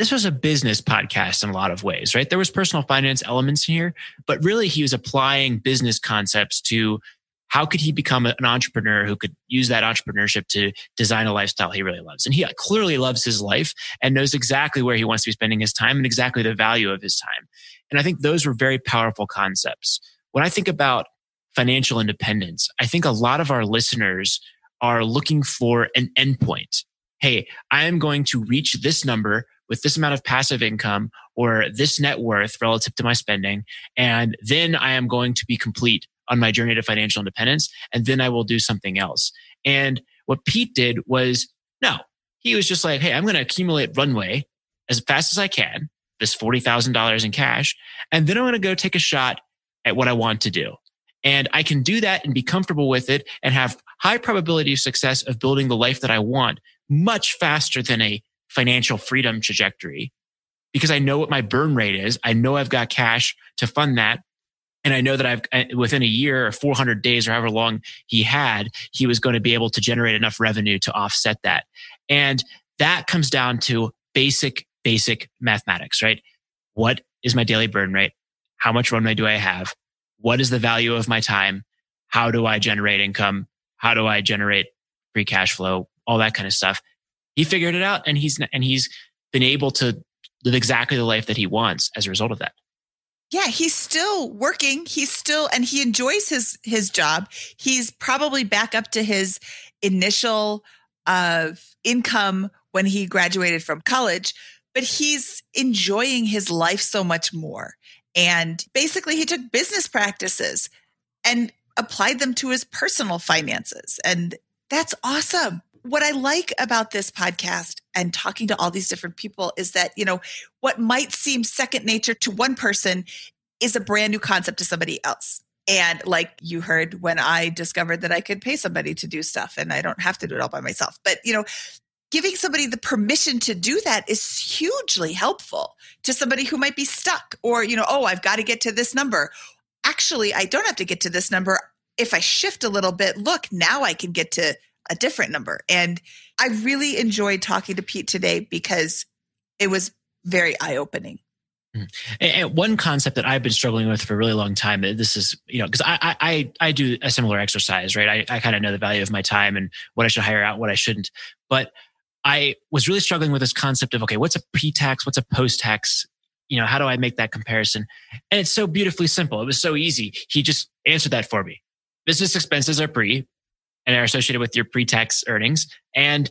this was a business podcast in a lot of ways, right? There was personal finance elements here, but really he was applying business concepts to how could he become an entrepreneur who could use that entrepreneurship to design a lifestyle he really loves. And he clearly loves his life and knows exactly where he wants to be spending his time and exactly the value of his time. And I think those were very powerful concepts. When I think about financial independence, I think a lot of our listeners are looking for an endpoint. Hey, I am going to reach this number with this amount of passive income or this net worth relative to my spending. And then I am going to be complete on my journey to financial independence. And then I will do something else. And what Pete did was no, he was just like, Hey, I'm going to accumulate runway as fast as I can, this $40,000 in cash. And then I'm going to go take a shot at what I want to do. And I can do that and be comfortable with it and have high probability of success of building the life that I want much faster than a financial freedom trajectory because I know what my burn rate is. I know I've got cash to fund that. And I know that I've uh, within a year or 400 days or however long he had, he was going to be able to generate enough revenue to offset that. And that comes down to basic, basic mathematics, right? What is my daily burn rate? How much runway do I have? What is the value of my time? How do I generate income? How do I generate free cash flow? All that kind of stuff he figured it out and he's and he's been able to live exactly the life that he wants as a result of that. Yeah he's still working. He's still and he enjoys his his job. He's probably back up to his initial uh, income when he graduated from college but he's enjoying his life so much more. And basically he took business practices and applied them to his personal finances and that's awesome what I like about this podcast and talking to all these different people is that, you know, what might seem second nature to one person is a brand new concept to somebody else. And like you heard when I discovered that I could pay somebody to do stuff and I don't have to do it all by myself. But, you know, giving somebody the permission to do that is hugely helpful to somebody who might be stuck or, you know, oh, I've got to get to this number. Actually, I don't have to get to this number. If I shift a little bit, look, now I can get to a different number. And I really enjoyed talking to Pete today because it was very eye opening. Mm-hmm. And one concept that I've been struggling with for a really long time, this is, you know, because I, I, I do a similar exercise, right? I, I kind of know the value of my time and what I should hire out, what I shouldn't. But I was really struggling with this concept of, okay, what's a pre-tax? What's a post-tax? You know, how do I make that comparison? And it's so beautifully simple. It was so easy. He just answered that for me. Business expenses are pre and are associated with your pre-tax earnings and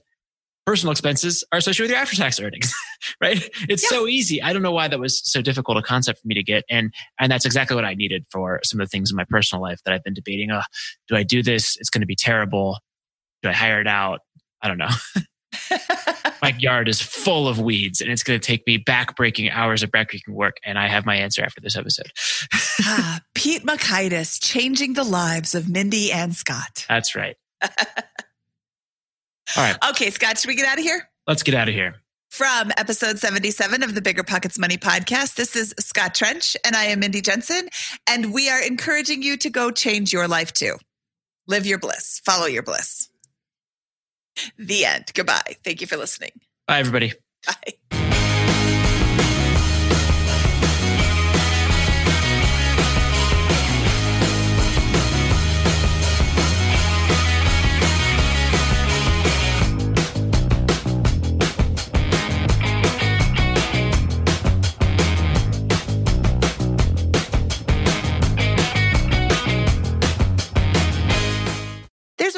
personal expenses are associated with your after-tax earnings, right? It's yeah. so easy. I don't know why that was so difficult a concept for me to get. And, and that's exactly what I needed for some of the things in my personal life that I've been debating. Oh, do I do this? It's going to be terrible. Do I hire it out? I don't know. my yard is full of weeds and it's going to take me back-breaking hours of back-breaking work. And I have my answer after this episode. ah, Pete Mockaitis, changing the lives of Mindy and Scott. That's right. All right. Okay, Scott, should we get out of here? Let's get out of here. From episode 77 of the Bigger Pockets Money podcast, this is Scott Trench and I am Mindy Jensen. And we are encouraging you to go change your life too. Live your bliss, follow your bliss. The end. Goodbye. Thank you for listening. Bye, everybody. Bye.